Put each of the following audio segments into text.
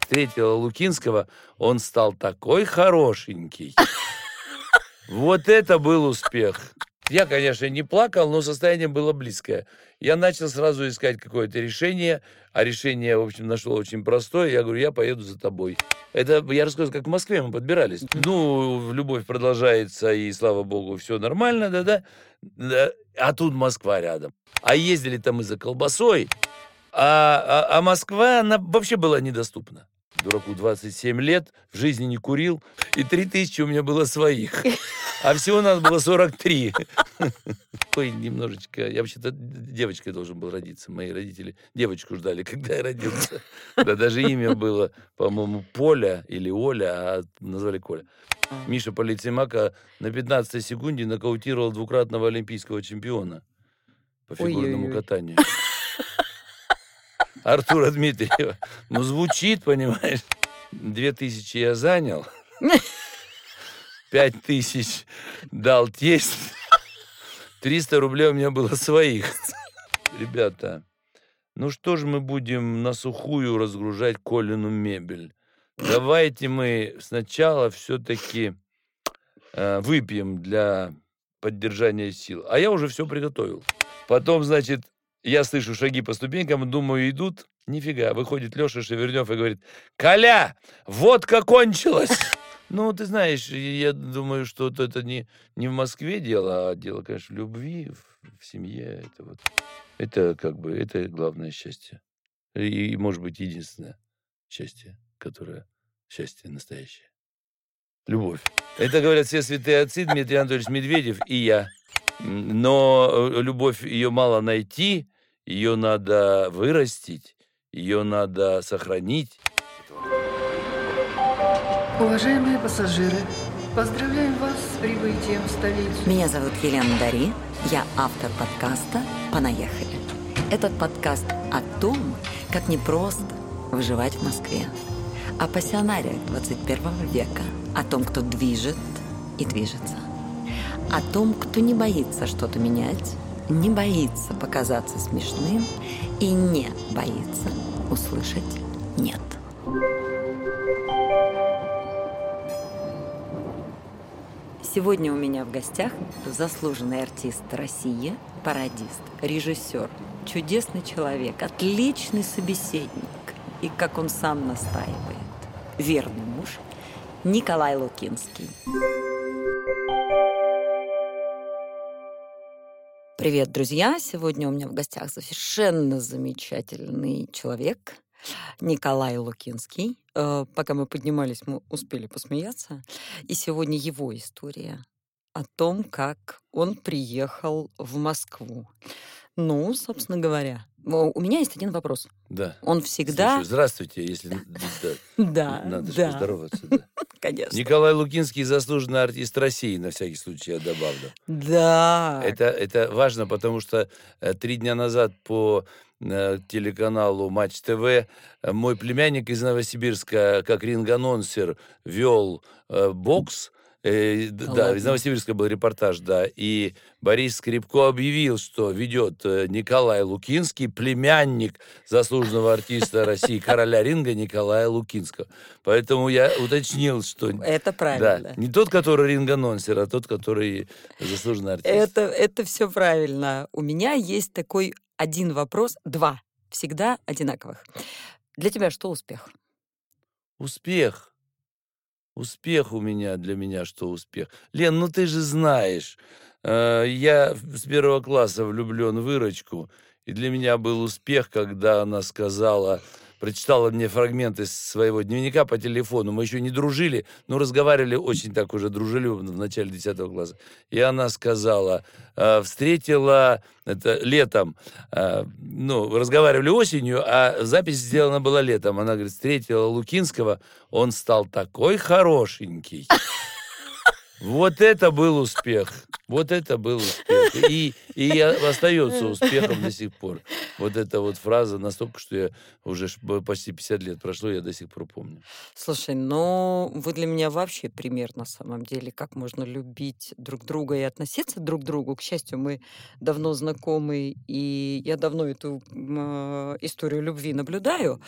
Встретила Лукинского, он стал такой хорошенький. Вот это был успех. Я, конечно, не плакал, но состояние было близкое. Я начал сразу искать какое-то решение, а решение, в общем, нашел очень простое. Я говорю, я поеду за тобой. Это я рассказываю, как в Москве мы подбирались. Ну, любовь продолжается, и слава богу, все нормально, да-да. Да. А тут Москва рядом. А ездили там мы за колбасой, а, а, а Москва, она вообще была недоступна. Дураку 27 лет, в жизни не курил, и 3000 у меня было своих. А всего надо было 43. Ой, немножечко... Я вообще-то девочкой должен был родиться. Мои родители девочку ждали, когда я родился. Да даже имя было, по-моему, Поля или Оля, а назвали Коля. Миша Полицеймака на 15 секунде нокаутировал двукратного олимпийского чемпиона по фигурному катанию. Артура Дмитриева. Ну, звучит, понимаешь. Две тысячи я занял. Пять тысяч дал тесть. 300 рублей у меня было своих. Ребята, ну что же мы будем на сухую разгружать Колину мебель? Давайте мы сначала все-таки выпьем для поддержания сил. А я уже все приготовил. Потом, значит, я слышу шаги по ступенькам, думаю, идут. Нифига. Выходит Леша Шевернев и говорит, «Коля, водка кончилась!» Ну, ты знаешь, я думаю, что это не, не в Москве дело, а дело, конечно, в любви, в, в семье. Это вот, это как бы, это главное счастье. И, и, может быть, единственное счастье, которое счастье настоящее. Любовь. Это говорят все святые отцы, Дмитрий Анатольевич Медведев и я. Но э, любовь, ее мало найти, ее надо вырастить, ее надо сохранить. Уважаемые пассажиры, поздравляем вас с прибытием в столицу. Меня зовут Елена Дари, я автор подкаста «Понаехали». Этот подкаст о том, как непросто выживать в Москве, о пассионариях 21 века, о том, кто движет и движется, о том, кто не боится что-то менять, не боится показаться смешным и не боится услышать «нет». Сегодня у меня в гостях заслуженный артист России, пародист, режиссер, чудесный человек, отличный собеседник и, как он сам настаивает, верный муж Николай Лукинский. Привет, друзья! Сегодня у меня в гостях совершенно замечательный человек, Николай Лукинский. Э, Пока мы поднимались, мы успели посмеяться. И сегодня его история о том, как он приехал в Москву. Ну, собственно говоря, у меня есть один вопрос. Да. Он всегда... Слушай, здравствуйте, если да, Да, надо да, поздороваться. да. Конечно. Николай Лукинский заслуженный артист России, на всякий случай я добавлю. Да. Это, это важно, потому что э, три дня назад по э, телеканалу Матч ТВ мой племянник из Новосибирска, как ринг-анонсер, вел э, бокс. Э, Да да, из Новосибирска был репортаж, да. И Борис Скрипко объявил, что ведет э, Николай Лукинский, племянник заслуженного артиста России, короля ринга Николая Лукинского. Поэтому я уточнил, что Это да, правильно. не тот, который ринг-анонсер, а тот, который заслуженный артист. Это, это все правильно. У меня есть такой один вопрос, два, всегда одинаковых. Для тебя что успех? Успех. Успех у меня, для меня что успех. Лен, ну ты же знаешь, э, я с первого класса влюблен в Ирочку, и для меня был успех, когда она сказала, прочитала мне фрагмент из своего дневника по телефону. Мы еще не дружили, но разговаривали очень так уже дружелюбно в начале 10 класса. И она сказала, э, встретила это летом, э, ну, разговаривали осенью, а запись сделана была летом. Она говорит, встретила Лукинского, он стал такой хорошенький. Вот это был успех. Вот это был успех. И, и остается успехом до сих пор. Вот эта вот фраза настолько, что я уже почти 50 лет прошло, я до сих пор помню. Слушай, ну вы для меня вообще пример на самом деле, как можно любить друг друга и относиться друг к другу. К счастью, мы давно знакомы, и я давно эту э, историю любви наблюдаю.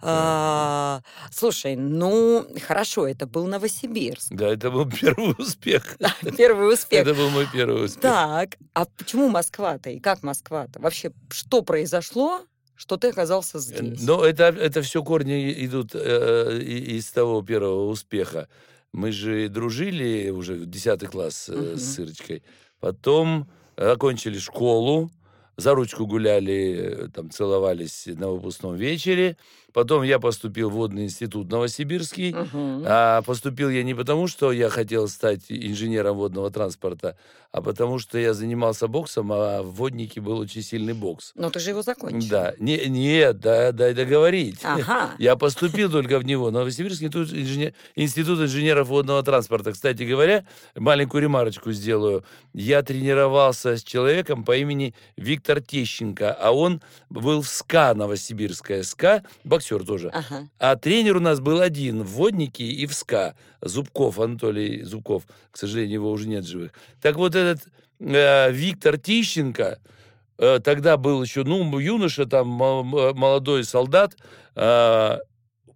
А, слушай, ну хорошо, это был Новосибирск. Да, это был первый успех. Первый успех. Это был мой первый успех. Так, а почему Москва-то и как Москва-то? Вообще, что произошло, что ты оказался здесь? Но это, это все корни идут э, из того первого успеха. Мы же дружили уже в 10 класс э, с Ирочкой. Потом окончили школу, за ручку гуляли, э, там целовались на выпускном вечере. Потом я поступил в водный институт Новосибирский. Мгм. А поступил я не потому, что я хотел стать инженером водного транспорта, а потому что я занимался боксом, а в воднике был очень сильный бокс. Но ты же его закончил. Да, не, нет, да, дай договорить. Ага. Я поступил только в него. Новосибирский институт, инженер- институт инженеров водного транспорта. Кстати говоря, маленькую ремарочку сделаю. Я тренировался с человеком по имени Виктор Тищенко, а он был в СКА Новосибирская. СКА, боксер тоже. Ага. А тренер у нас был один в воднике и в СКА. Зубков, Анатолий Зубков. К сожалению, его уже нет живых. Так вот этот э, Виктор Тищенко, э, тогда был еще, ну, юноша, там, молодой солдат. э,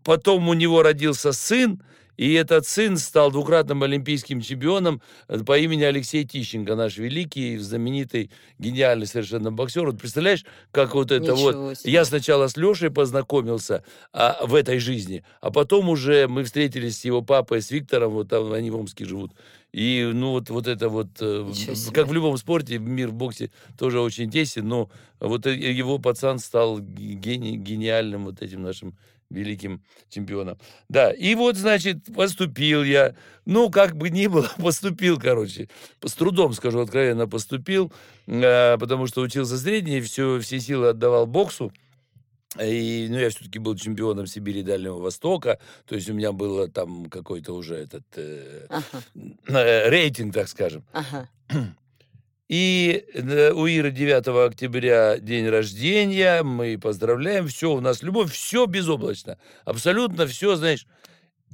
потом у него родился сын, и этот сын стал двукратным олимпийским чемпионом э, по имени Алексей Тищенко, наш великий, знаменитый, гениальный совершенно боксер. Вот представляешь, как вот это вот... Ничего себе. Я сначала с Лешей познакомился а, в этой жизни, а потом уже мы встретились с его папой, с Виктором, вот там они в Омске живут. И, ну, вот, вот это вот, э, как в любом спорте, мир в боксе тоже очень тесен, но вот э, его пацан стал гени- гениальным вот этим нашим великим чемпионом. Да, и вот, значит, поступил я, ну, как бы ни было, поступил, короче, с трудом, скажу откровенно, поступил, э, потому что учился средний, все, все силы отдавал боксу, и, ну, я все-таки был чемпионом Сибири и Дальнего Востока, то есть у меня было там какой-то уже этот э, Ага. э, рейтинг, так скажем. Ага. И э, у Иры 9 октября день рождения, мы поздравляем, все, у нас любовь, все безоблачно, абсолютно все, знаешь.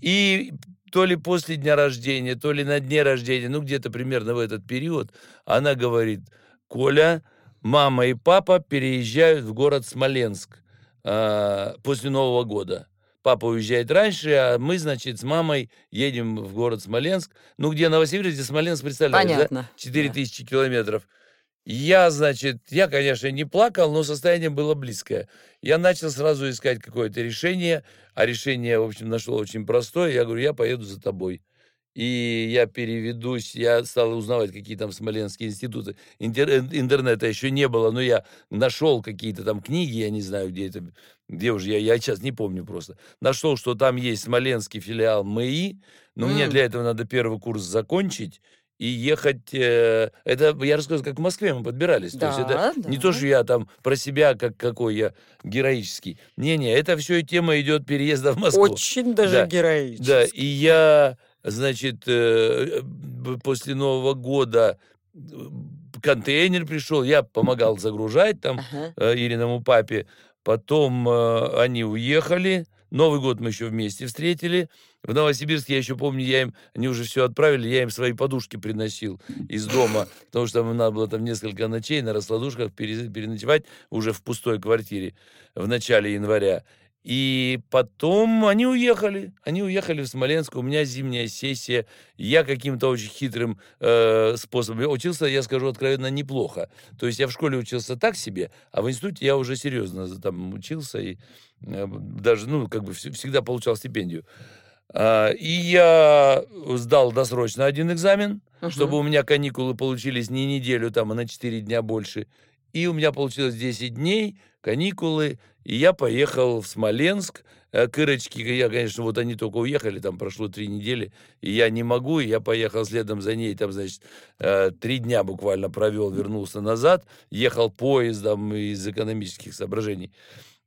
И то ли после дня рождения, то ли на дне рождения, ну где-то примерно в этот период, она говорит, Коля, мама и папа переезжают в город Смоленск а, после Нового года. Папа уезжает раньше, а мы, значит, с мамой едем в город Смоленск. Ну, где Новосибирск, где Смоленск, представляешь, да? Понятно. 4000 километров. Я, значит, я, конечно, не плакал, но состояние было близкое. Я начал сразу искать какое-то решение, а решение, в общем, нашел очень простое. Я говорю, я поеду за тобой. И я переведусь, я стал узнавать, какие там смоленские институты. Интер- ин- интернета еще не было, но я нашел какие-то там книги, я не знаю, где это, где уже, я, я сейчас не помню просто. Нашел, что там есть смоленский филиал МЭИ, но мне М. для этого надо первый курс закончить и ехать... э, это, я расскажу, как в Москве мы подбирались. то есть это Да, не да. то, что я там про себя, как какой я героический. Не-не, это все тема идет переезда в Москву. Очень даже Да, героически. Да, и я, значит, э, после Нового года э, контейнер пришел, я помогал загружать там Ага. э, Ириному папе. Потом они уехали. Новый год мы еще вместе встретили. В Новосибирске, я еще помню, я им, они уже все отправили, я им свои подушки приносил из дома, потому что нам надо было там несколько ночей на раскладушках пере- переночевать уже в пустой квартире в начале января. И потом они уехали. Они уехали в Смоленск. У меня зимняя сессия. Я каким-то очень хитрым э, способом учился, я скажу откровенно, неплохо. То есть я в школе учился так себе, а в институте я уже серьезно там учился и э, даже, ну, как бы вс- всегда получал стипендию. А, и я сдал досрочно один экзамен, Мгм. чтобы у меня каникулы получились не неделю, там, а на 4 дня больше. И у меня получилось 10 дней, каникулы, и я поехал в Смоленск. Э, К Ирочке, я, конечно, вот они только уехали, там прошло три недели, и я не могу, и я поехал следом за ней, там, значит, э, три дня буквально провел, вернулся назад, ехал поездом из экономических соображений.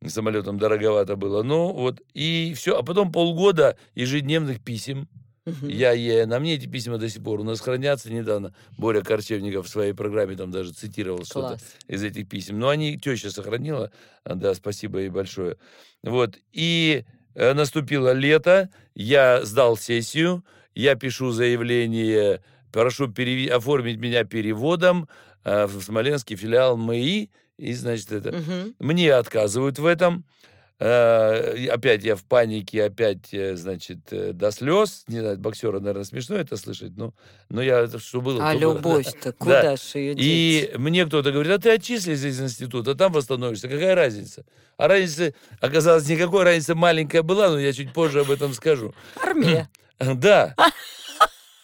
Самолетом дороговато было. Ну, вот, и все. А потом полгода ежедневных писем Я ей, на мне эти письма до сих пор у нас хранятся. Недавно Боря Корчевников в своей программе там даже цитировал что-то из этих писем. Но они теща сохранила. А, Да, спасибо ей большое. Вот. И э, наступило лето. Я сдал сессию. Я пишу заявление. Прошу переви- оформить меня переводом э, в Смоленский филиал МАИ. И, значит, это... Мгм. Мне отказывают в этом. Э, Опять я в панике, опять, э, значит, э, до слез. Не знаю, боксера, наверное, смешно это слышать, но, но я, это что было, А любовь-то куда ж ее деть? И мне кто-то говорит, а ты отчислись из института, там восстановишься. Какая разница? А разница, оказалось, никакой разницы маленькая была, но я чуть позже об этом скажу. Армия. Да.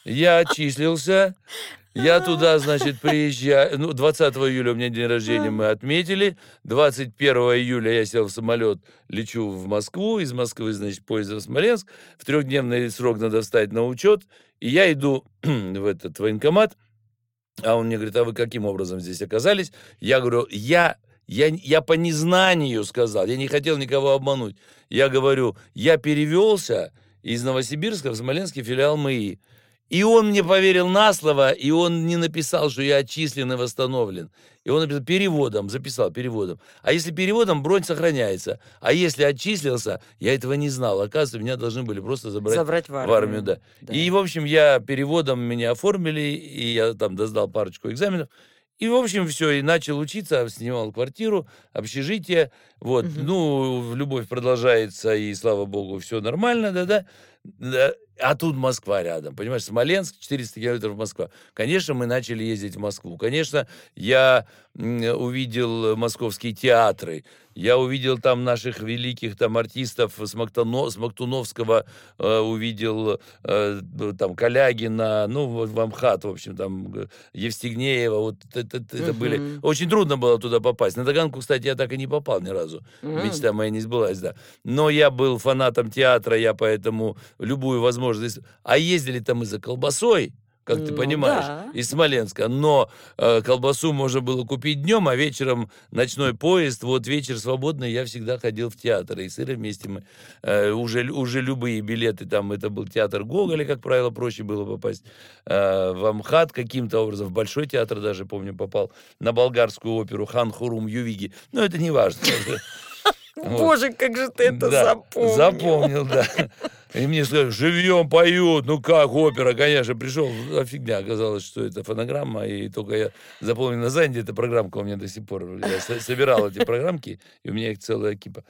Я отчислился. Я туда, значит, приезжаю. Ну, 20 июля у меня день рождения мы отметили. 21 июля я сел в самолет, лечу в Москву. Из Москвы, значит, поездом в Смоленск. В трехдневный срок надо встать на учет. И я иду в этот военкомат. А он мне говорит, а вы каким образом здесь оказались? Я говорю, я, я, я по незнанию сказал, я не хотел никого обмануть. Я говорю, я перевелся из Новосибирска в Смоленский филиал МАИ. И он мне поверил на слово, и он не написал, что я отчислен и восстановлен. И он написал переводом, записал переводом. А если переводом, бронь сохраняется. А если отчислился, я этого не знал. Оказывается, меня должны были просто забрать, Забрать в армию. в армию. Да. И, в общем, я переводом меня оформили, и я там доздал парочку экзаменов. И, в общем, все, и начал учиться, снимал квартиру, общежитие. Вот, Мгм. ну, любовь продолжается, и, слава богу, все нормально, да-да. Да. А тут Москва рядом, понимаешь, Смоленск, 400 километров Москва. Конечно, мы начали ездить в Москву. Конечно, я увидел московские театры, я увидел там наших великих там артистов с, Мактано, с Мактуновского, э, увидел э, там Калягина, ну, вот в Амхат, в общем, там э, Евстигнеева, вот это, это- это были... Очень трудно было туда попасть. На Таганку, кстати, я так и не попал ни разу. М. Мечта моя не сбылась, да. Но я был фанатом театра, я поэтому любую возможность... А ездили-то мы за колбасой, как ты Ну понимаешь, да. из Смоленска. Но э, колбасу можно было купить днем, а вечером ночной поезд. Вот вечер свободный, я всегда ходил в театр. И с Ирой вместе мы э, уже, уже любые билеты, там это был театр Гоголя, как правило, проще было попасть. Э, в Амхат каким-то образом, в Большой театр даже, помню, попал. На болгарскую оперу Хан Хурум Ювиги. Но это не важно. Вот. Боже, как же ты это Да, запомнил. Запомнил, да. И мне сказали, живьем поют, ну как, опера, конечно. Пришел, а фигня, оказалось, что это фонограмма, и только я запомнил название, эта программка у меня до сих пор. Я со- собирал эти программки, и у меня их целая кипа.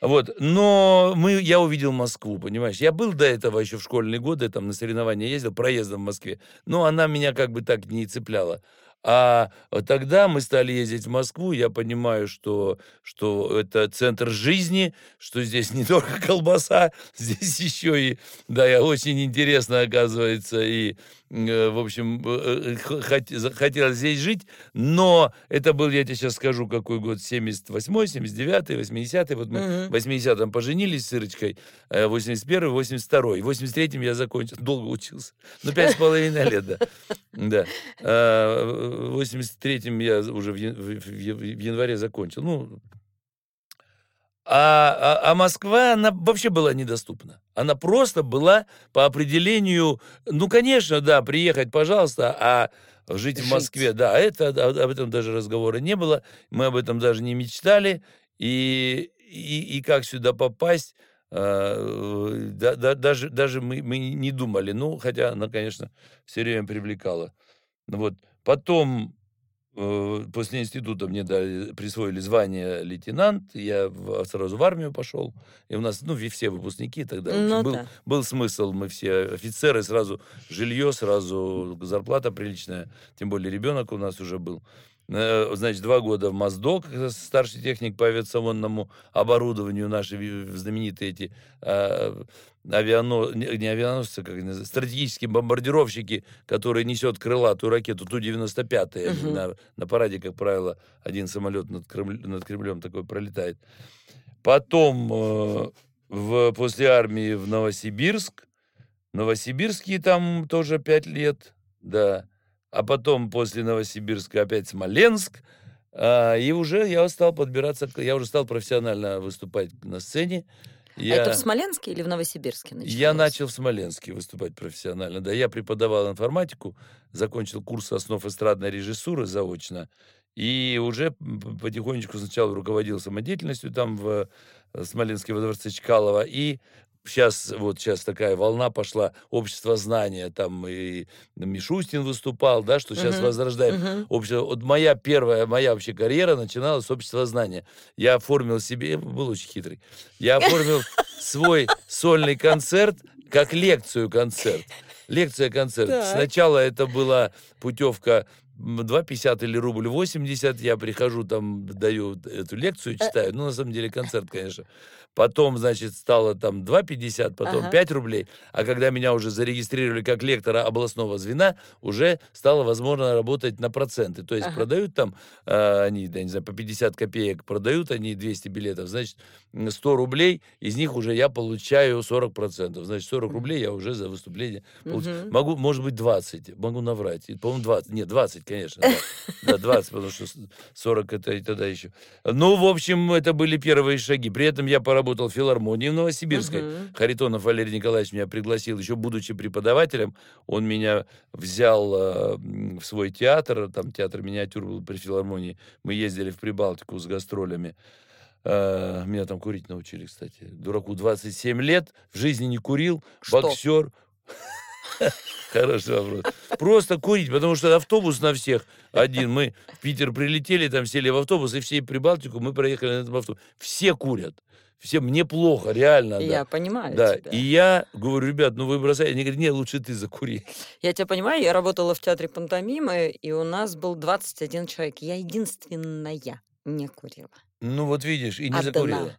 Вот, но мы, я увидел Москву, понимаешь? Я был до этого еще в школьные годы, там на соревнования ездил, проездом в Москве, но она меня как бы так не цепляла. А тогда мы стали ездить в Москву, я понимаю, что, что это центр жизни, что здесь не только колбаса, здесь еще и, да, очень интересно, оказывается, и, в общем, э, э, х- хот- за- хотелось здесь жить, но это был, я тебе сейчас скажу, какой год, 78-й, 79-й, 80-й, вот мы в 80-м поженились с Ирочкой, э, 81-й, 82-й, в 83-м я закончил, долго учился, ну, пять с половиной лет, да, да. А, В 83-м я уже в январе закончил, ну, а, а, а Москва, она вообще была недоступна. Она просто была по определению, ну, конечно, да, приехать, пожалуйста, а жить в Жить. Москве, да, это, об этом даже разговора не было, мы об этом даже не мечтали, и, и, и как сюда попасть, а, да- да- даже, даже мы, мы не думали, ну, хотя она, конечно, все время привлекала. Вот. Потом, э, после института мне дали, присвоили звание лейтенант, я в- сразу в армию пошел, и у нас, ну, все выпускники тогда, Ну был, да. был смысл, мы все офицеры, сразу жилье, сразу зарплата приличная, тем более ребенок у нас уже был. Э, Значит, два года в Моздок, э, старший техник по авиационному оборудованию, наши знаменитые эти а, авиано... не авианосцы, как они стратегические бомбардировщики, которые несет крылатую ракету Ту-95. Они Мгм. На, на параде, как правило, один самолет над, Кремль- над Кремлем такой пролетает. Потом э, в, после армии в Новосибирск. Новосибирский там тоже пять лет, да. А потом после Новосибирска опять Смоленск. А, и уже я стал подбираться, я уже стал профессионально выступать на сцене. Я... А это в Смоленске или в Новосибирске началось? Я начал в Смоленске выступать профессионально. Да, я преподавал информатику, закончил курс основ эстрадной режиссуры заочно. И уже потихонечку сначала руководил самодеятельностью там в э, Смоленске во дворце Чкалова. И сейчас, вот сейчас такая волна пошла, общество знания, там и Мишустин выступал, да, что сейчас Мгм. возрождаем Мгм. общество. Вот моя первая, моя вообще карьера начиналась с общества знания. Я оформил себе, был очень хитрый, я оформил свой сольный концерт как лекцию-концерт. Лекция-концерт. Так. Сначала это была путевка 2,50 или рубль 80. Я прихожу, там даю эту лекцию, читаю. Ну, на самом деле, концерт, конечно. Потом, значит, стало там 2,50, потом Ага. 5 рублей. А когда меня уже зарегистрировали как лектора областного звена, уже стало возможно работать на проценты. То есть Ага. продают там, э, они, я не знаю, по 50 копеек продают они 200 билетов, значит, м, 100 рублей, из них уже я получаю 40%. Значит, 40 рублей я уже за выступление получаю. Мгм. Могу, может быть, 20, могу наврать. По-моему, 20. Нет, 20, конечно. Да, Да, 20, потому что с- 40 это и тогда еще. Ну, в общем, это были первые шаги. При этом я поработал в филармонии в Новосибирской. Харитонов Валерий Николаевич меня пригласил, еще будучи преподавателем, он меня взял э, в свой театр, там театр миниатюр был при филармонии, мы ездили в Прибалтику с гастролями. Э, меня там курить научили, кстати. Дураку 27 лет, в жизни не курил, Что? боксер. Хороший вопрос. Просто курить, потому что автобус на всех один. Мы в Питер прилетели, там сели в автобус, и всей Прибалтику мы проехали на этом автобусе. Все курят. Все, мне плохо, реально. да. Я понимаю Да, тебя. и я говорю, ребят, ну вы бросаете. Они говорят, нет, лучше ты закури. Я тебя понимаю, я работала в театре пантомимы, и у нас был 21 человек. Я единственная не курила. Ну вот видишь, и не Одна. закурила.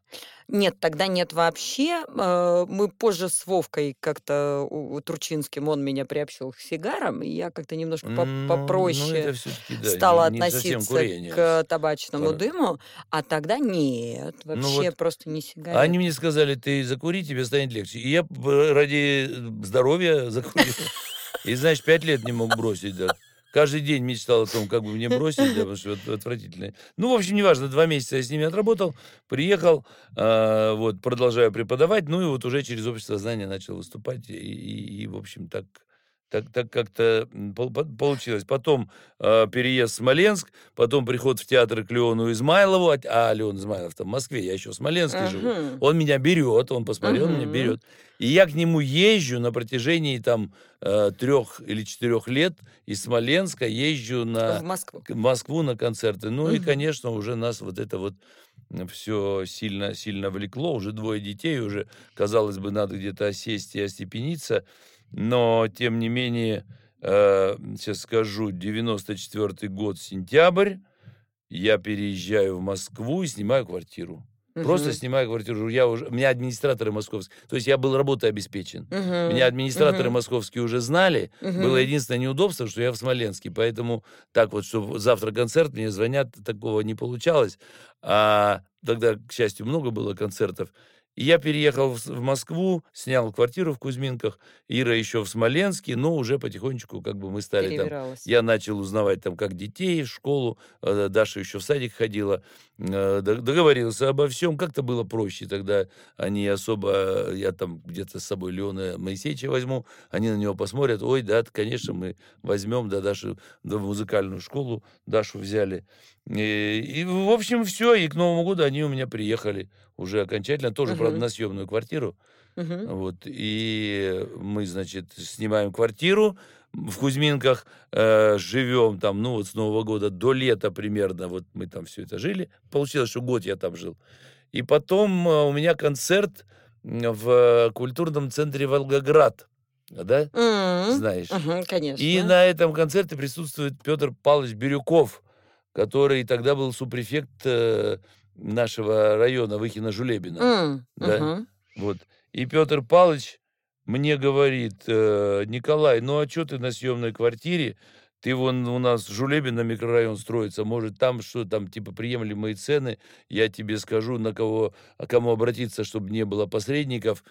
Нет, тогда нет вообще. Э, Мы позже с Вовкой как-то Турчинским, он меня приобщил к сигарам, и я как-то немножко Ну, попроще Ну, да, стала не- не относиться к табачному Пора. дыму, а тогда нет, Ну вообще вот. просто не А сигарет. Они мне сказали, ты закури, тебе станет легче. И я б- ради здоровья закурил. И, знаешь, пять лет не мог бросить. Каждый день мечтал о том, как бы мне бросить, да, потому что это отвратительно. Ну, в общем, неважно, два месяца я с ними отработал, приехал, а, вот, продолжаю преподавать, ну и вот уже через общество знания начал выступать, и, и- и, в общем, так, так, так как-то получилось. Потом а, переезд в Смоленск, потом приход в театр к Леону Измайлову, а, а Леон Измайлов там в Москве, я еще в Смоленске живу. Мгм. Он меня берет, он посмотрел, он меня берет. И я к нему езжу на протяжении там трех или четырех лет из Смоленска езжу на В Москву. к- Москву на концерты. Ну и, Мгм. конечно, уже нас вот это вот все сильно, сильно влекло. Уже двое детей, уже, казалось бы, надо где-то осесть и остепениться. Но, тем не менее, э, сейчас скажу, 94 год, сентябрь, я переезжаю в Москву и снимаю квартиру. Просто Мгм. снимаю квартиру. Я уже, у меня администраторы московские. То есть я был работой обеспечен. Мгм. Меня администраторы Мгм. московские уже знали. Мгм. Было единственное неудобство, что я в Смоленске. Поэтому так вот, что завтра концерт, мне звонят, такого не получалось. А тогда, к счастью, много было концертов. Я переехал в, Москву, снял квартиру в Кузьминках. Ира еще в Смоленске, но уже потихонечку как бы мы стали там я начал узнавать там, как детей в школу. э, Даша еще в садик ходила. э, Договорился обо всем. Как-то было проще. Тогда они особо... э, Я там где-то с собой Леона Моисеевича возьму. Они на него посмотрят. Ой, да, конечно, мы возьмем да, Дашу да, в музыкальную школу. Дашу взяли. И, и, в общем, все. И к Новому году они у меня приехали уже окончательно. Тоже, правда, на съемную квартиру. Вот, и мы, значит, снимаем квартиру в Кузьминках, э, живем там, ну, вот с Нового года до лета примерно, вот мы там все это жили. Получилось, что год я там жил. И потом э, у меня концерт в культурном центре Волгоград, да, М. знаешь. Мгм, Конечно. И на этом концерте присутствует Петр Павлович Бирюков, который тогда был супрефект э, нашего района Выхина-Жулебина. М, да. мгм. Вот. И Петр Павлович мне говорит, «Э, Николай, ну а что ты на съемной квартире? Ты вон у нас Жулебина микрорайон строится, может там что там типа приемлемые цены, я тебе скажу, на кого, а кому обратиться, чтобы не было посредников.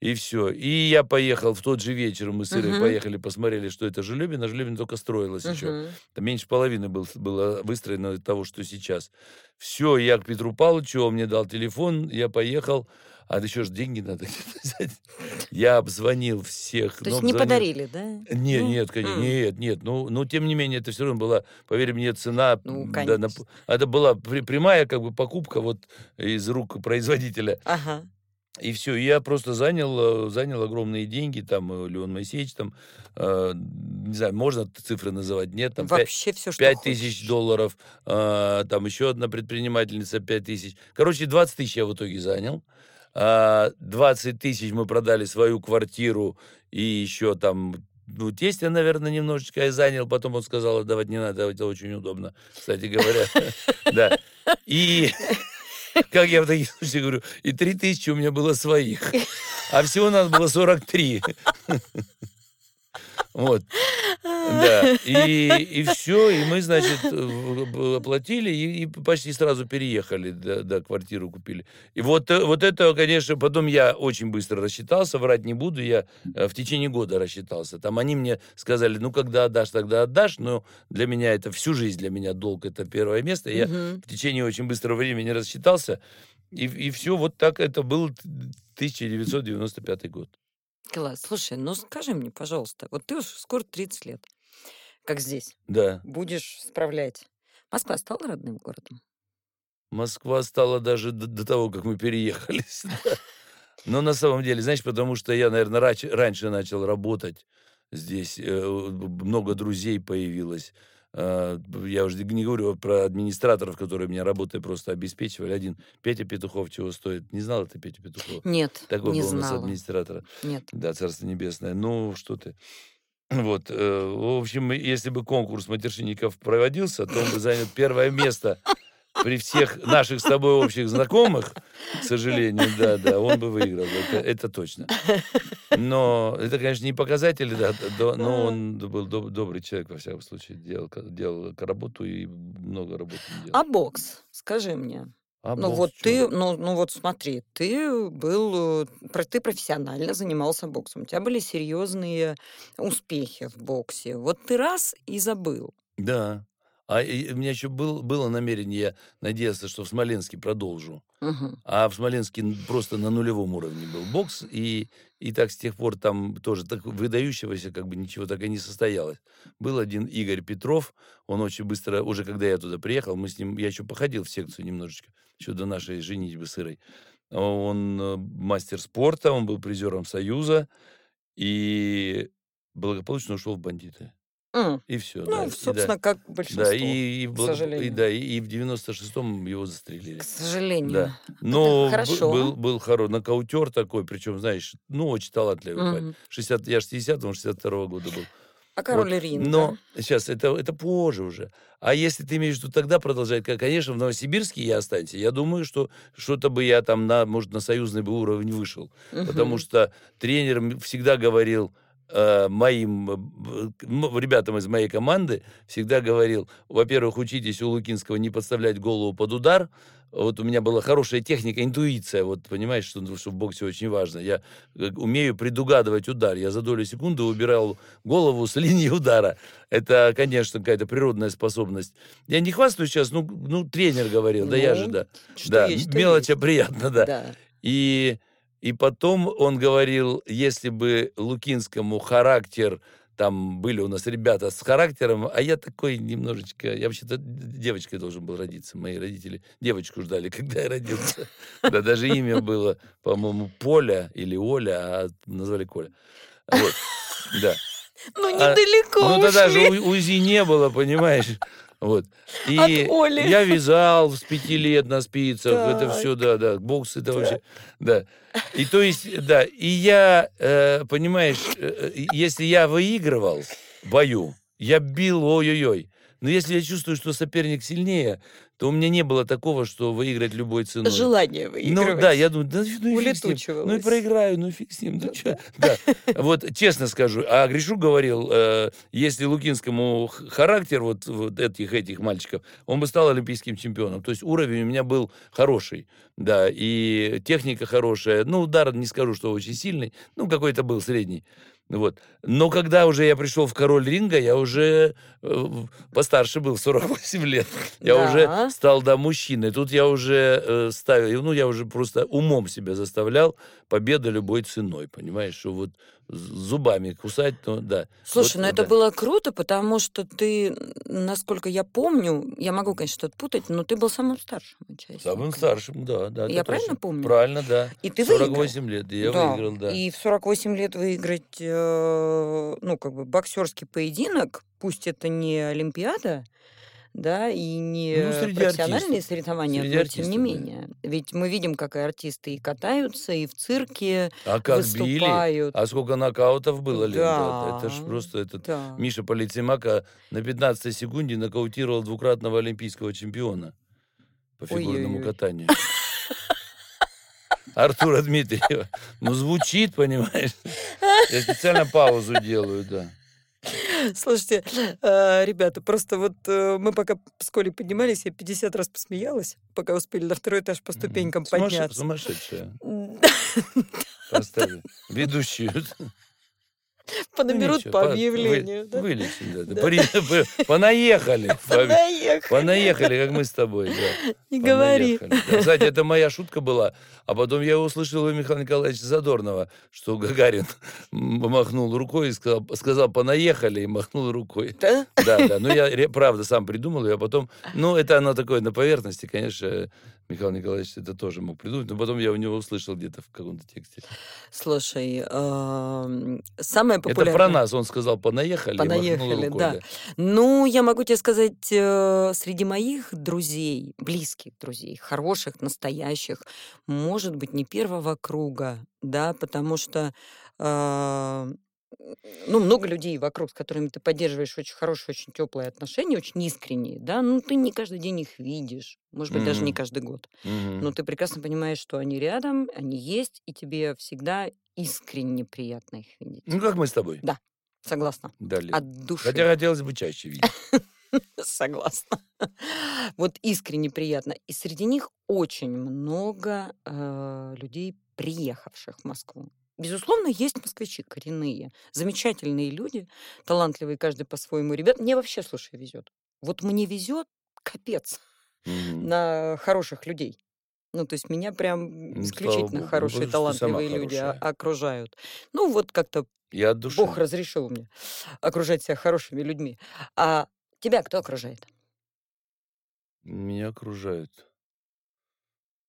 И все. И я поехал в тот же вечер, мы с Ирой Мгм. поехали, посмотрели, что это Жулебин, а Жулебин только строилась еще. Мгм. Там меньше половины был, было выстроено того, что сейчас. Все, я к Петру Павловичу, он мне дал телефон, я поехал. А еще же деньги надо взять. Я обзвонил всех. То ну, есть не подарили, да? Нет, Ну, нет, конечно, нет, нет. Ну, но тем не менее, это все равно была, поверь мне, цена. Ну, м, да, на конечно. это была прямая как бы покупка вот из рук производителя. Ага. И все, я просто занял, э, занял огромные деньги, там, э, Леон Моисеевич, там, э, не знаю, можно цифры называть, нет, там, Вообще все, что пять тысяч хочешь. долларов, а, там еще одна предпринимательница 5 тысяч. Короче, 20 тысяч я в итоге занял. А, 20 тысяч мы продали свою квартиру и еще там, ну, тестя, наверное, немножечко я занял. Потом он сказал, отдавать не надо, это очень удобно, кстати говоря. Да. И как я в таких случаях говорю, и 3 тысячи у меня было своих. А всего надо было 43. Вот. Да, и, и все, и мы, значит, оплатили и, и почти сразу переехали, да, да, квартиру купили. И вот, э, вот это, конечно, потом я очень быстро рассчитался, врать не буду, я э, в течение года рассчитался. Там они мне сказали, ну, когда отдашь, тогда отдашь, но для меня это всю жизнь, для меня долг это первое место. Я Мгм. в течение очень быстрого времени рассчитался, и, и все, вот так это был 1995 год. Класс. Слушай, ну скажи мне, пожалуйста, вот ты уж скоро 30 лет, как здесь, Да. будешь справлять. Москва стала родным городом? Москва стала даже до, до того, как мы переехали. Но на самом деле, знаешь, потому что я, наверное, раньше начал работать здесь, э, много друзей появилось. А, Я уже не говорю про администраторов, которые меня работой просто обеспечивали. Один Петя Петухов чего стоит. Не знал ты Петя Петухова? Нет, Такой не был у нас знала. администратора. Нет. Да, Царство Небесное. Ну, что ты. Вот, э, в общем, если бы конкурс матершинников проводился, то он бы занял первое место при всех наших с тобой общих знакомых, к сожалению, да, да, он бы выиграл, это, это точно. Но это, конечно, не показатели, да, да, но он был доб- добрый человек, во всяком случае, делал, делал работу и много работы делал. А бокс, скажи мне. А ну вот ты, ну, ну вот смотри, ты был, э, ты профессионально занимался боксом, у тебя были серьезные успехи в боксе. Вот ты раз и забыл. Да. А и у меня еще был, было намерение, я надеялся, что в Смоленске продолжу. Мгм. А в Смоленске просто на нулевом уровне был бокс, и, и так с тех пор там тоже так выдающегося как бы ничего так и не состоялось. Был один Игорь Петров, он очень быстро, уже когда я туда приехал, мы с ним, я еще походил в секцию немножечко, еще до нашей женитьбы с Ирой. Он э, мастер спорта, он был призером Союза, и благополучно ушел в бандиты. М. И все. Ну, собственно, как большинство. Да, и, и, к благо- и сожалению. да, и, и в 96-м его застрелили. К сожалению. Да. Но б- хорошо. был, был хороший нокаутер такой, причем, знаешь, ну, очень талантливый. Мгм. 60, я же 60 62 года был. А король Вот. ринга? Но сейчас это, это позже уже. А если ты имеешь в виду тогда продолжать, как, конечно, в Новосибирске я останься. Я думаю, что что-то бы я там, на, может, на союзный бы уровень вышел. Потому Мгм. что тренер всегда говорил моим э, б- м- ребятам из моей команды, всегда говорил, во-первых, учитесь у Лукинского не подставлять голову под удар. Вот у меня была хорошая техника, интуиция, вот понимаешь, что, что в боксе очень важно. Я э, умею предугадывать удар. Я за долю секунды убирал голову с линии удара. Это, конечно, какая-то природная способность. Я не хвастаюсь сейчас, ну, ну тренер говорил, да я же, Ну, да. что да, есть, мелочь, приятно, да. Да. И, и потом он говорил, если бы Лукинскому характер, там были у нас ребята с характером, а я такой немножечко, я вообще-то девочкой должен был родиться, мои родители девочку ждали, когда я родился. Да, даже имя было, по-моему, Поля или Оля, а назвали Коля. Вот, да. Ну, А, недалеко Ну, тогда же УЗИ не было, понимаешь? Вот. И я вязал с пяти лет на спицах. Это Так. все, да, да. Бокс это вообще, да. И то есть, да. И я, э, понимаешь, э, э, если я выигрывал в бою, я бил, ой-ой-ой. Но если я чувствую, что соперник сильнее, то у меня не было такого, что выиграть любой ценой. Желание Ну выигрывать. да, я думаю, да, ну и фиг с ним. Ну и проиграю, ну фиг с ним. Ну, Да? Да. Вот честно скажу, а Гришу говорил, э, если Лукинскому характер вот, вот этих, этих мальчиков, он бы стал олимпийским чемпионом. То есть уровень у меня был хороший, да, и техника хорошая. Ну, удар не скажу, что очень сильный, ну, какой-то был средний. Вот. Но когда уже я пришел в король ринга, я уже э, постарше был, в 48 лет. Я Да. уже стал, да, мужчиной. Тут я уже э, ставил, ну, я уже просто умом себя заставлял победа любой ценой, понимаешь, что вот зубами кусать, ну, да. Слушай, Вот, ну это да. было круто, потому что ты, насколько я помню, я могу, конечно, что-то путать, но ты был самым старшим участником. Самым старшим, да, да. Я правильно точно. помню? Правильно, да. И ты выиграл. 48 лет, и я Да, выиграл, да. И в 48 лет выиграть, э, ну, как бы, боксерский поединок, пусть это не Олимпиада, да, и не Ну, среди профессиональные артистов. соревнования, Среди но тем не артистов, да. менее. Ведь мы видим, как и артисты и катаются, и в цирке А как били, выступают. а сколько нокаутов было, Лен, да, это ж просто этот да. Миша Полицемака на 15 секунде нокаутировал двукратного олимпийского чемпиона по фигурному Ой-ой-ой. катанию. Артура Дмитриева. Ну, звучит, понимаешь? Я специально паузу делаю, да. Слушайте, э, ребята, просто вот э, мы пока с Колей поднимались, я 50 раз посмеялась, пока успели на второй этаж по ступенькам подняться. Сумасшедшая. Поставили. Ведущую. Понаберут ничего, по объявлению. вы- да? Вылечим, да. Да. При- п- Понаехали. По- Понаехали. Понаехали, как мы с тобой, да. Не говори. Да, Кстати, это моя шутка была. А потом я услышал у Михаила Николаевича Задорнова, что Гагарин махнул рукой и сказал, сказал «понаехали» и махнул рукой. Да? Да, да. Ну, я правда сам придумал ее, а потом... Ну, это оно такое на поверхности, конечно, Михаил Николаевич это тоже мог придумать, но потом я у него услышал где-то в каком-то тексте. Слушай, эм, самое Это про нас. Он сказал «понаехали» махнул Понаехали, рукой. да. Ну, я могу тебе сказать, э, среди моих друзей, близких друзей, хороших, настоящих, может быть, не первого круга, да, потому что, э, ну, много людей вокруг, с которыми ты поддерживаешь очень хорошие, очень теплые отношения, очень искренние, да, ну, ты не каждый день их видишь, может быть, даже не каждый год, Мгм. но ты прекрасно понимаешь, что они рядом, они есть, и тебе всегда искренне приятно их видеть. Ну, как мы с тобой. Да. Согласна. Далее. От души. Хотя хотелось бы чаще видеть. Согласна. Вот искренне приятно. И среди них очень много э, людей, приехавших в Москву. Безусловно, есть москвичи коренные, замечательные люди, талантливые каждый по-своему. Ребят, мне вообще, слушай, везет. Вот мне везет капец Мгм. на хороших людей. Ну, то есть меня прям слава исключительно богу. Ну, хорошие, сама талантливые люди хорошая. окружают. Ну, вот как-то Я от души. Бог разрешил мне окружать себя хорошими людьми. А тебя кто окружает? Меня окружают.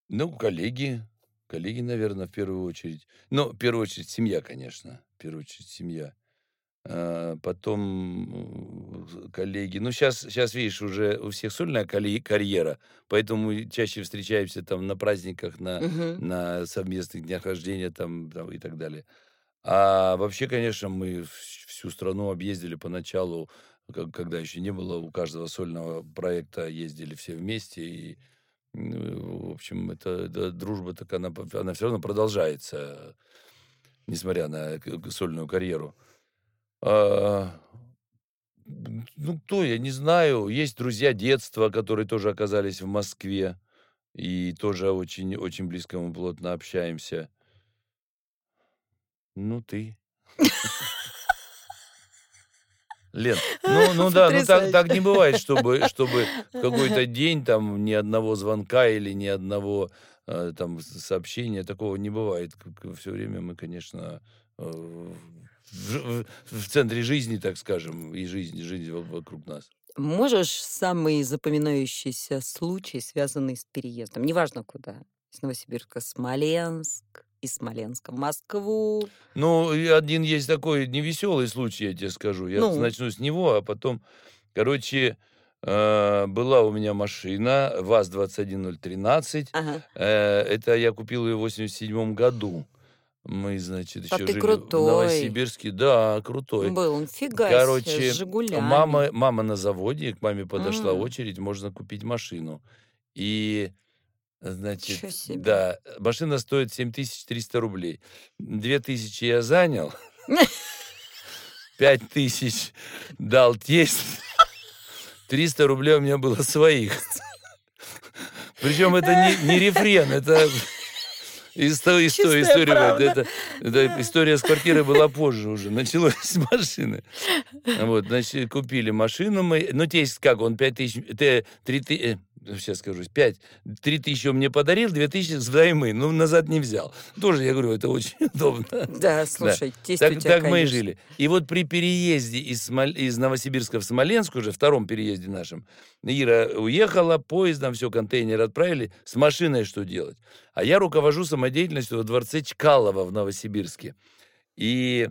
Ну, коллеги. Коллеги, наверное, в первую очередь. Ну, в первую очередь, семья, конечно. В первую очередь, семья. А, потом э, коллеги. Ну, сейчас, сейчас, видишь, уже у всех сольная карьера, поэтому мы чаще встречаемся там на праздниках, на, Мгм. на совместных днях рождения там, там и так далее. А вообще, конечно, мы вс- всю страну объездили поначалу, когда еще не было у каждого сольного проекта, ездили все вместе. И, ну, в общем, это, это дружба так она, она все равно продолжается, несмотря на сольную карьеру. М, ну, кто, я не знаю. Есть друзья детства, которые тоже оказались в Москве. И тоже очень, очень близко мы плотно общаемся. Ну, ты. Лен, ну, ну да, ну так, так не бывает, чтобы, чтобы в какой-то день там ни одного звонка или ни одного э, там сообщения, такого не бывает. Все время мы, конечно, э, в, в- центре жизни, так скажем, и жизни, жизнь во- вокруг нас. Можешь самый запоминающийся случай, связанный с переездом, неважно куда, из Новосибирска Смоленск, из Смоленска в Москву. Ну, один есть такой невеселый случай, я тебе скажу. Я Ну. начну с него, а потом, короче, э, была у меня машина ВАЗ-21013. Ага. Э, Это я купил ее в 87 году. Мы, значит, А еще ты жили крутой. в Новосибирске. Да, крутой. Был он, фига Короче, «Жигулями». Мама, мама на заводе, к маме подошла М. очередь, можно купить машину. И, значит, да, машина стоит 7300 рублей. 2000 я занял, 5000 дал тесть, 300 рублей у меня было своих. Причем это не, не рефрен, это история, Чистая история, это, это история с квартирой была позже уже, началось с машины. Вот, значит, купили машину мы, ну, тесть как, он 5 тысяч, те- три ты- э, сейчас скажу, 5, 3 тысячи он мне подарил, 2 тысячи взаймы, ну, назад не взял. Тоже, я говорю, это очень удобно. Да, слушай, тесть Так, тебя, так мы и жили. И вот при переезде из, Смоль- из Новосибирска в Смоленск, уже втором переезде нашем, Ира уехала, поездом, все, контейнер отправили. С машиной что делать? А я руковожу самодеятельностью во дворце Чкалова в Новосибирске. И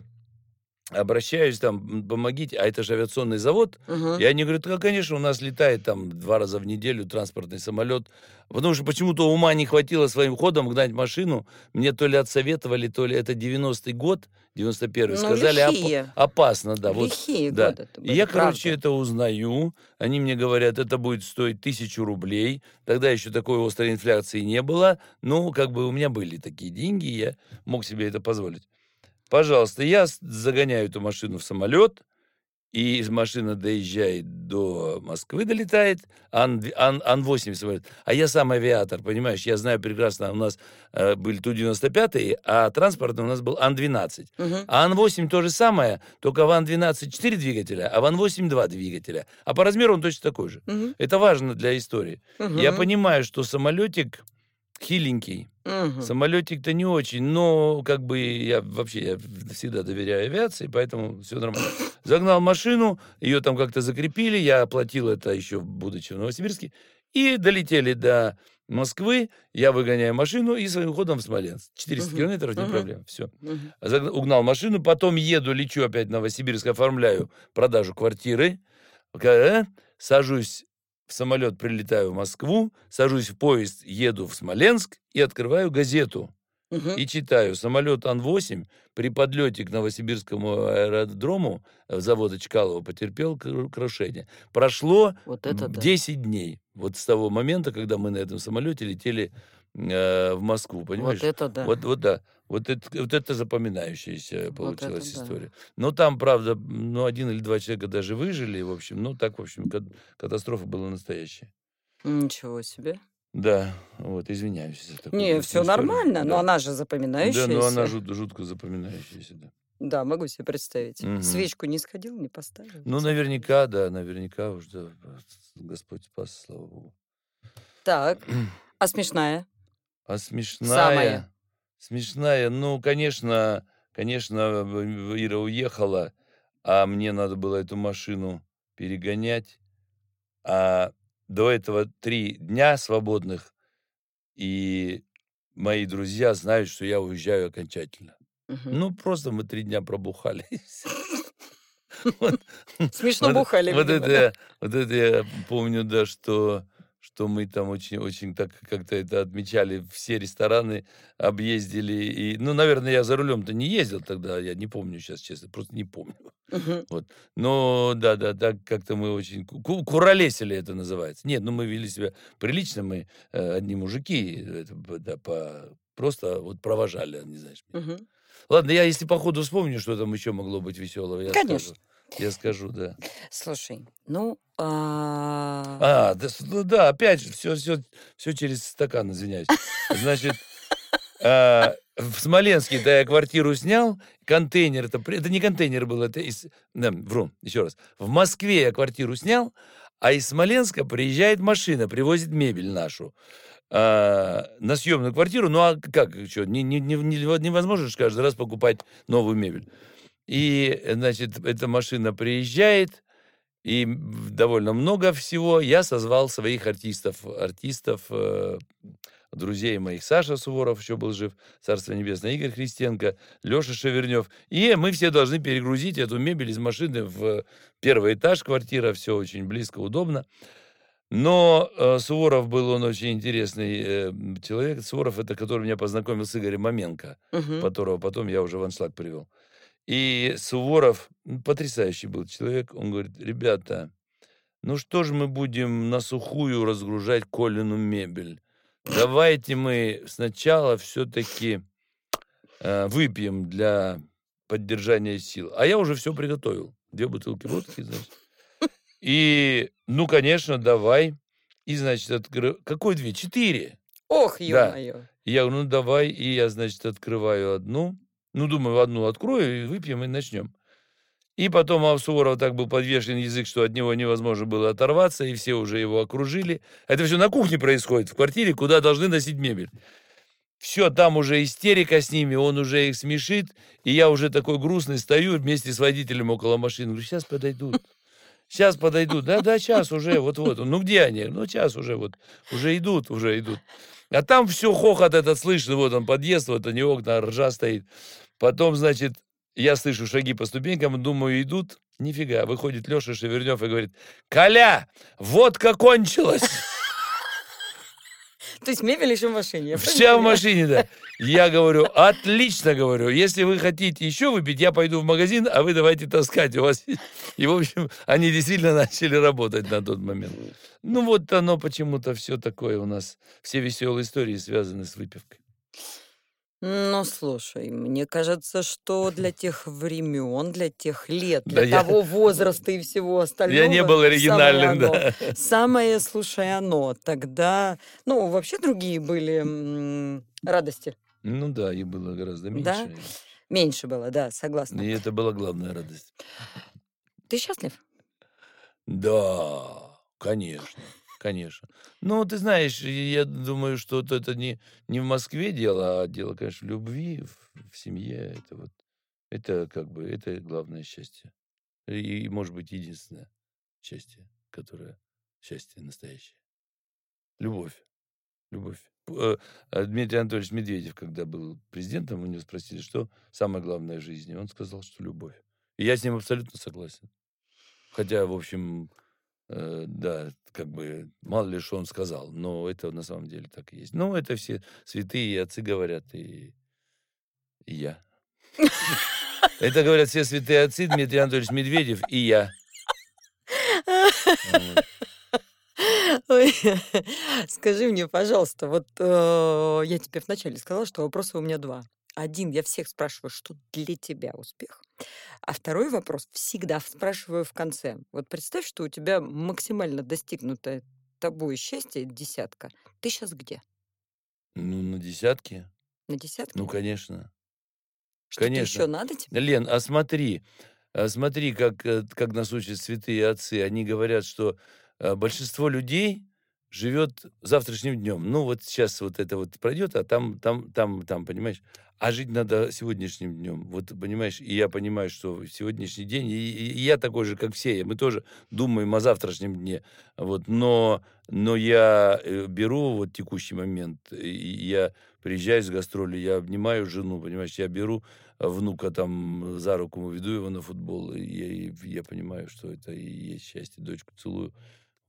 обращаюсь там, «М, помогите, а это же авиационный завод. Мгм. И они говорят, да, конечно, у нас летает там два раза в неделю транспортный самолет. Потому что почему-то ума не хватило своим ходом гнать машину. Мне то ли отсоветовали, то ли это 90-й год, 91-й. Ну, Сказали, «Опа- лихие. опасно, да. Вот, Лихие да. годы. и я, короче, это узнаю. Они мне говорят, это будет стоить тысячу рублей. Тогда еще такой острой инфляции не было. Ну, как бы у меня были такие деньги, я мог себе это позволить. Пожалуйста, я загоняю эту машину в самолет, и из машины доезжает до Москвы, долетает, Ан, Ан, Ан-8 самолет. А я сам авиатор, понимаешь, я знаю прекрасно, у нас э, были Ту-95, а транспортный у нас был Ан-12. Мгм. А Ан-8 то же самое, только в Ан-12 4 двигателя, а в Ан-8 2 двигателя. А по размеру он точно такой же. Мгм. Это важно для истории. Я Мгм. понимаю, что самолетик хиленький, Мгм. Самолетик-то не очень, но как бы я вообще я всегда доверяю авиации, поэтому все нормально. Загнал машину, ее там как-то закрепили, я оплатил это еще будучи в Новосибирске, и долетели до Москвы, я выгоняю машину и своим ходом в Смоленск. 400 Мгм. километров, не Мгм. проблема, все. Мгм. Угнал машину, потом еду, лечу опять в Новосибирск, оформляю продажу квартиры, Ка- сажусь в самолет, прилетаю в Москву, сажусь в поезд, еду в Смоленск и открываю газету. Мгм. И читаю, самолет Ан-8 при подлете к Новосибирскому аэродрому э, завода Чкалова потерпел кру- крушение. Прошло Вот это м, да. 10 дней. Вот с того момента, когда мы на этом самолете летели э, в Москву, понимаешь? Вот это да. Вот, вот да. Вот это, вот это запоминающаяся получилась это да. история. Но там, правда, ну, один или два человека даже выжили, в общем. Ну, так, в общем, кат- катастрофа была настоящая. Ничего себе. Да, вот, извиняюсь за такую Не, все историю. нормально, но Да. она же Да, запоминающаяся. но она жут- жутко запоминающаяся, да. Да, могу себе представить. Мгм. Свечку не сходил, не поставил. Ну, наверняка, да, наверняка уж, да, Господь спас, слава Богу. Так, а смешная? А смешная... Самая. Смешная, ну, конечно, конечно, Ира уехала, а мне надо было эту машину перегонять. А до этого три дня свободных, и мои друзья знают, что я уезжаю окончательно. Мгм. Ну, просто мы три дня пробухали. Смешно бухали, вот это я помню, да, что, что мы там очень, очень так как-то это отмечали, все рестораны объездили. И, ну, наверное, я за рулем-то не ездил тогда, я не помню сейчас, честно, просто не помню. Мгм. Вот. Но, да, да, так как-то мы очень... ку- ку- Куролесили это называется. Нет, ну мы вели себя прилично, мы э, одни мужики, это, да, по, просто вот провожали, не знаешь. Мгм. Ладно, я если по ходу вспомню, что там еще могло быть веселого, я Конечно. скажу. Я скажу, да. Слушай, ну... а, А, да, ну да, опять же, все, все, все через стакан, извиняюсь. Значит, а, в Смоленске, да, я квартиру снял, контейнер, это, это не контейнер был, это из, да, вру, еще раз. В Москве я квартиру снял, а из Смоленска приезжает машина, привозит мебель нашу а, на съемную квартиру. Ну а как, что, не, не- не- невозможно же каждый раз покупать новую мебель. И, значит, эта машина приезжает, и довольно много всего. Я созвал своих артистов, артистов, э, друзей моих. Саша Суворов еще был жив, Царство Небесное, Игорь Христенко, Леша Шевернев. И мы все должны перегрузить эту мебель из машины в первый этаж квартира. Все очень близко, удобно. Но э, Суворов был, он очень интересный э, человек. Суворов, это который меня познакомил с Игорем Маменко, Мгм. которого потом я уже в аншлаг привел. И Суворов, м, потрясающий был человек, он говорит, ребята, ну что же мы будем на сухую разгружать Колину мебель? Давайте мы сначала все-таки выпьем для поддержания сил. А я уже все приготовил. Две бутылки водки, значит. И, ну, конечно, давай. И, значит, откры... Какой две? Четыре. Ох, Да. ё-моё. И я говорю, ну, давай. И я, значит, открываю одну. Ну, думаю, одну открою, и выпьем, и начнем. И потом а у Суворова так был подвешен язык, что от него невозможно было оторваться, и все уже его окружили. Это все на кухне происходит, в квартире, куда должны носить мебель. Все, там уже истерика с ними, он уже их смешит, и я уже такой грустный стою вместе с водителем около машины. Говорю, сейчас подойдут. Сейчас подойдут. Да, да, сейчас уже, вот-вот. Ну, где они? Ну, сейчас уже, вот. Уже идут, уже идут. А там все, хохот этот слышно, вот он подъезд, вот они окна, ржа стоит. Потом, значит, я слышу шаги по ступенькам, думаю, идут. Нифига, выходит Леша Шевернев и говорит, Коля, водка кончилась. То есть мебель еще в машине. Вся в машине, да. Я говорю, отлично, говорю. Если вы хотите еще выпить, я пойду в магазин, а вы давайте таскать. У вас... есть». И, в общем, они действительно начали работать на тот момент. Ну, вот оно почему-то все такое у нас. Все веселые истории связаны с выпивкой. Ну, слушай, мне кажется, что для тех времен, для тех лет, Да для я- того возраста и всего остального... Я не был самое оригинальным, оно. да. Самое, слушай, оно. Тогда, ну, вообще другие были м, радости. Ну да, и было гораздо меньше. Да? Меньше было, да, согласна. И это была главная радость. Ты счастлив? Да, конечно, конечно. Ну, ты знаешь, я думаю, что это не, не в Москве дело, а дело, конечно, в любви, в, в семье. Это вот, это как бы, это главное счастье. И, может быть, единственное счастье, которое счастье настоящее. Любовь. Любовь. Э, Дмитрий Анатольевич Медведев, когда был президентом, у него спросили, что самое главное в жизни. Он сказал, что любовь. И я с ним абсолютно согласен. Хотя, в общем, да, как бы, мало ли что он сказал, но это на самом деле так и есть. Ну, это все святые отцы говорят, и, и я. Это говорят все святые отцы, Дмитрий Анатольевич Медведев и я. Ой, Скажи мне, пожалуйста, вот э, я тебе вначале сказала, что вопросов у меня два. Один, я всех спрашиваю, что для тебя успех. А второй вопрос всегда спрашиваю в конце. Вот представь, что у тебя максимально достигнутое тобой счастье десятка. Ты сейчас где? Ну, на десятки? На десятке? Ну, конечно. Что-то конечно. еще надо тебе? Лен, а смотри, а смотри, как, э, как нас учат святые отцы. Они говорят, что э, большинство людей живет завтрашним днем. Ну, вот сейчас вот это вот пройдет, а там, там, там, там, понимаешь? А жить надо сегодняшним днем. Вот, понимаешь, и я понимаю, что сегодняшний день, и, и- я такой же, как все, мы тоже думаем о завтрашнем дне. Вот, но, но я э, беру вот текущий момент, и я приезжаю с гастроли, я обнимаю жену, понимаешь, я беру внука там за руку, веду его на футбол, и я, я понимаю, что это и есть счастье, дочку целую.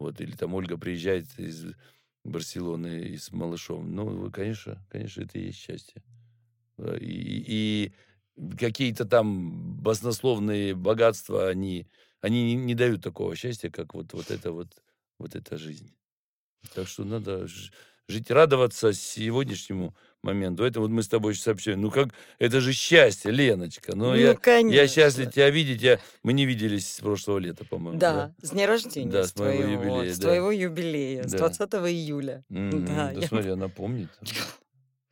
Вот, или там Ольга приезжает из Барселоны и с малышом. Ну, конечно, конечно, это и есть счастье. И, и какие-то там баснословные богатства, они, они не, не дают такого счастья, как вот, вот это вот, вот эта жизнь. Так что надо жить, радоваться сегодняшнему моменту. Это вот мы с тобой сейчас общаем. Ну как, это же счастье, Леночка. Ну, я, конечно. я счастлив тебя видеть. Я, мы не виделись с прошлого лета, по-моему. Да, с дня рождения. Да, с с твоего, юбилея, с да. твоего юбилея, с Да. 20 июля. М, Да, Да, я- смотри, она помнит.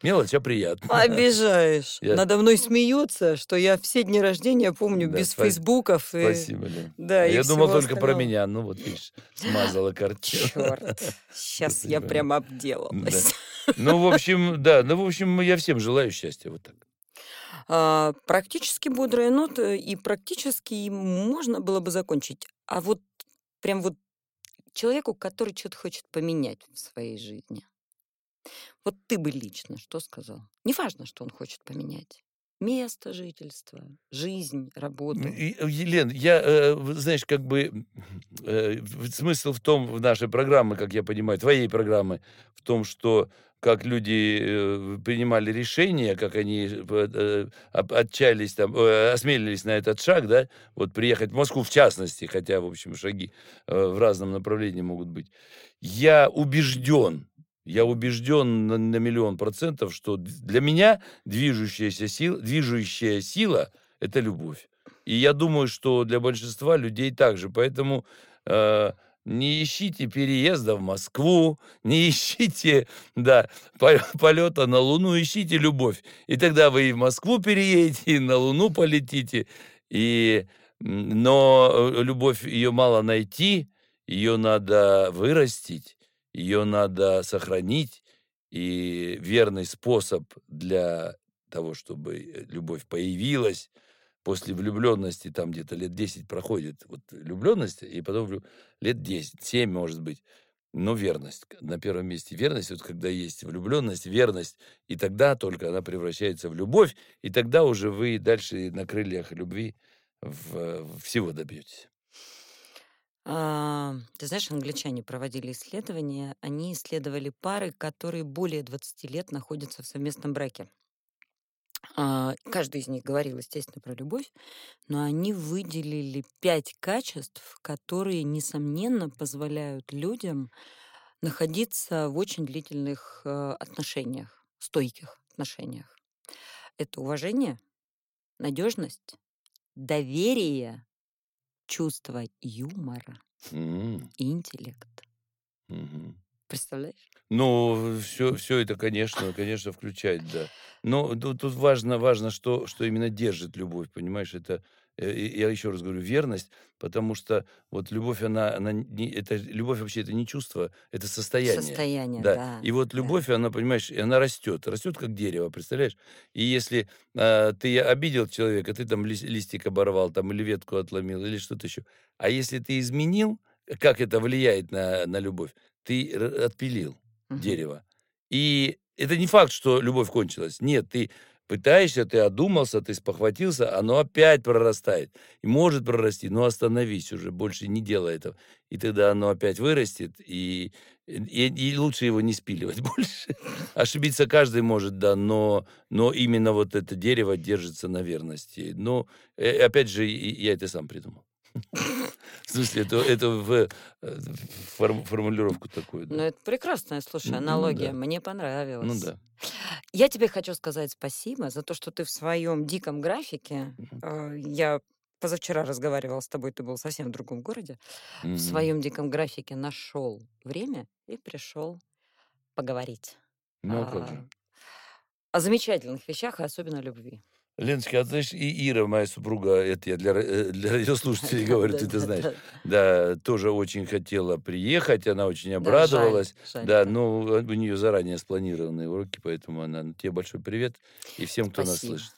Мелочь, а приятно. Обижаешь. Я- Надо мной смеются, что я все дни рождения помню Да, без спа- фейсбуков. И... Спасибо, Лен. Да, и Я думал только про меня. Ну вот, видишь, смазала картину. Черт, сейчас я прям обделалась. Ну, в общем, да. Ну, в общем, я всем желаю счастья. Вот так. А, практически бодрая нота, и практически можно было бы закончить. А вот прям вот человеку, который что-то хочет поменять в своей жизни. Вот ты бы лично что сказал? Неважно, что он хочет поменять. место жительства, жизнь, работу. Э, Елен, я, э, знаешь, как бы э, смысл в том, в нашей программы, как я понимаю, твоей программы, в том, что как люди э, принимали решения, как они э, э, отчаялись там, осмелились на этот шаг, да, вот приехать в Москву в частности, хотя, в общем, шаги в разном направлении могут быть. Я убежден, я убежден на, на миллион процентов, что для меня движущаяся сила, движущая сила – это любовь. И я думаю, что для большинства людей также. Поэтому э, не ищите переезда в Москву, не ищите да, по- полета на Луну, ищите любовь. И тогда вы и в Москву переедете, и на Луну полетите. И, но э, любовь, ее мало найти, ее надо вырастить, ее надо сохранить. И верный способ для того, чтобы э, любовь появилась, после влюбленности там где-то лет 10 проходит вот влюбленность, и потом лет 10, 7 может быть. Но верность. к- На первом месте верность, вот когда есть влюбленность, верность, и тогда только она превращается в любовь, и тогда уже вы дальше на крыльях любви в- всего добьетесь. Ты знаешь, англичане проводили исследования. Они исследовали пары, которые более 20 лет находятся в совместном браке. А, Каждый из них говорил, естественно, про любовь, но они выделили пять качеств, которые, несомненно, позволяют людям находиться в очень длительных э, отношениях, стойких отношениях. Это уважение, надежность, доверие, чувство юмора и интеллект. мгм. Представляешь? Ну, все, все это, конечно, конечно, включает, да. Но тут, тут важно, важно, что, что именно держит любовь, понимаешь? Это, э, я еще раз говорю, верность, потому что вот любовь, она, она не, это, любовь вообще это не чувство, это состояние. Состояние, Да. да. И вот да. любовь, она, понимаешь, она растет, растет как дерево, представляешь? И если а, ты обидел человека, ты там лис- листик оборвал, там или ветку отломил, или что-то еще. А если ты изменил, как это влияет на, на любовь? Ты отпилил Дерево. И это не факт, что любовь кончилась. Нет, ты пытаешься, ты одумался, ты спохватился, оно опять прорастает. И может прорасти, но остановись уже, больше не делай этого. И тогда оно опять вырастет, и, и, и лучше его не спиливать больше. Ошибиться каждый может, да, но, но именно вот это дерево держится на верности. Но, э, опять же, я это сам придумал. В смысле, это, это в, э, в форм- формулировку такую. Ну, Да. это прекрасная, слушай, Ну аналогия. да. Мне понравилась. Ну да. Я тебе хочу сказать спасибо за то, что ты в своем диком графике, э, я позавчера разговаривала с тобой, ты был совсем в другом городе, в Мгм. своем диком графике нашел время и пришел поговорить Ну, а же. о замечательных вещах, и особенно о любви. Леночка, а знаешь, и Ира, моя супруга, это я для, э, для радиослушателей говорю, ты это знаешь, да, тоже очень хотела приехать, она очень обрадовалась. Да, ну, у нее заранее спланированные уроки, поэтому она, тебе большой привет и всем, кто нас слышит.